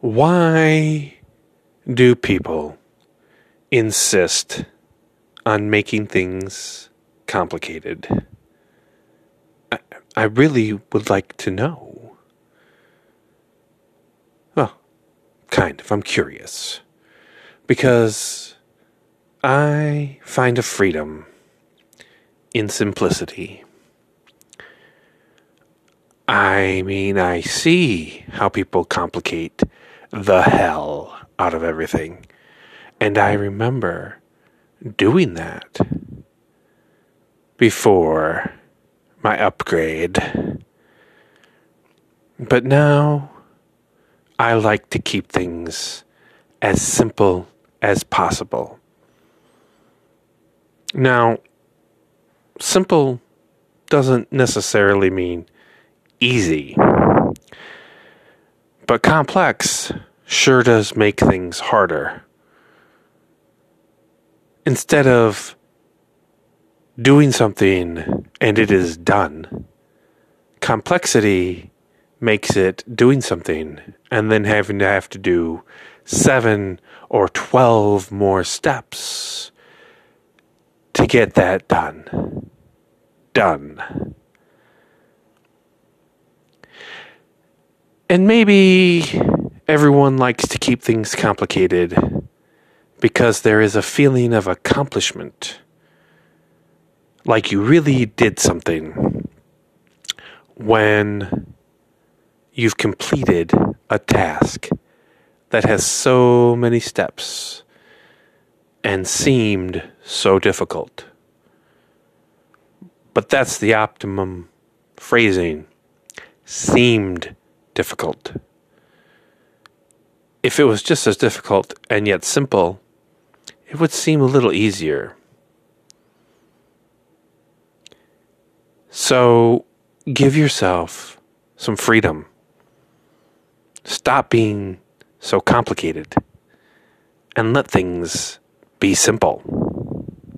Why do people insist on making things complicated? I, I really would like to know. Well, kind of. I'm curious. Because I find a freedom in simplicity. I mean, I see how people complicate the hell out of everything. And I remember doing that before my upgrade. But now I like to keep things as simple as possible. Now, simple doesn't necessarily mean easy. But complex sure does make things harder. Instead of doing something and it is done, complexity makes it doing something and then having to have to do seven or twelve more steps to get that done. Done. And maybe everyone likes to keep things complicated because there is a feeling of accomplishment. Like you really did something when you've completed a task that has so many steps and seemed so difficult. But that's the optimum phrasing. Seemed difficult. If it was just as difficult and yet simple, it would seem a little easier. So give yourself some freedom. Stop being so complicated and let things be simple.